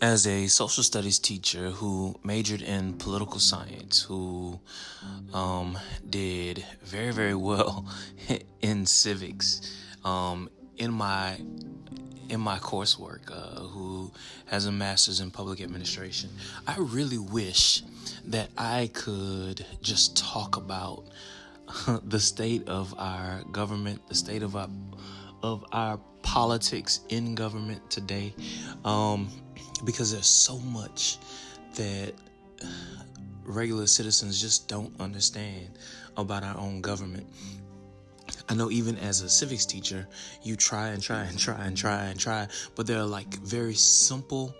as a social studies teacher who majored in political science, who um, did very, very well in civics, um, in my in my coursework, uh, who has a master's in public administration, I really wish that I could just talk about the state of our government, the state of our of our politics in government today. Um, because there's so much that regular citizens just don't understand about our own government. I know even as a civics teacher, you try and try and try and try and try, but there are like very simple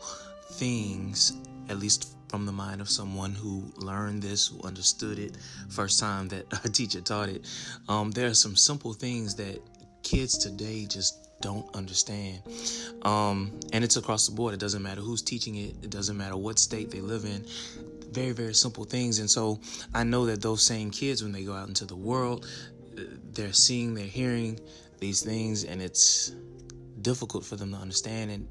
things, at least from the mind of someone who learned this, who understood it first time that a teacher taught it. Um, there are some simple things that kids today just don't understand. Um, and it's across the board. It doesn't matter who's teaching it, it doesn't matter what state they live in. Very, very simple things. And so I know that those same kids, when they go out into the world, they're seeing, they're hearing these things, and it's difficult for them to understand. And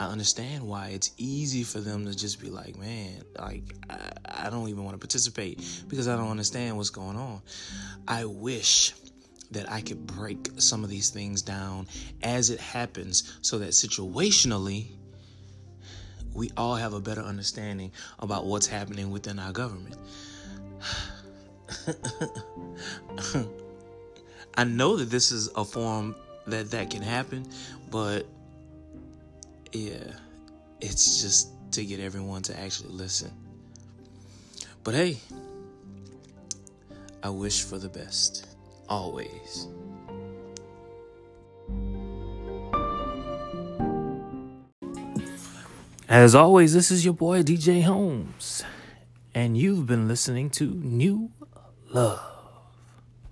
I understand why it's easy for them to just be like, man, like, I, I don't even want to participate because I don't understand what's going on. I wish that I could break some of these things down as it happens so that situationally we all have a better understanding about what's happening within our government. I know that this is a form that that can happen, but yeah, it's just to get everyone to actually listen. But hey, I wish for the best always. As always, this is your boy DJ Holmes, and you've been listening to New Love.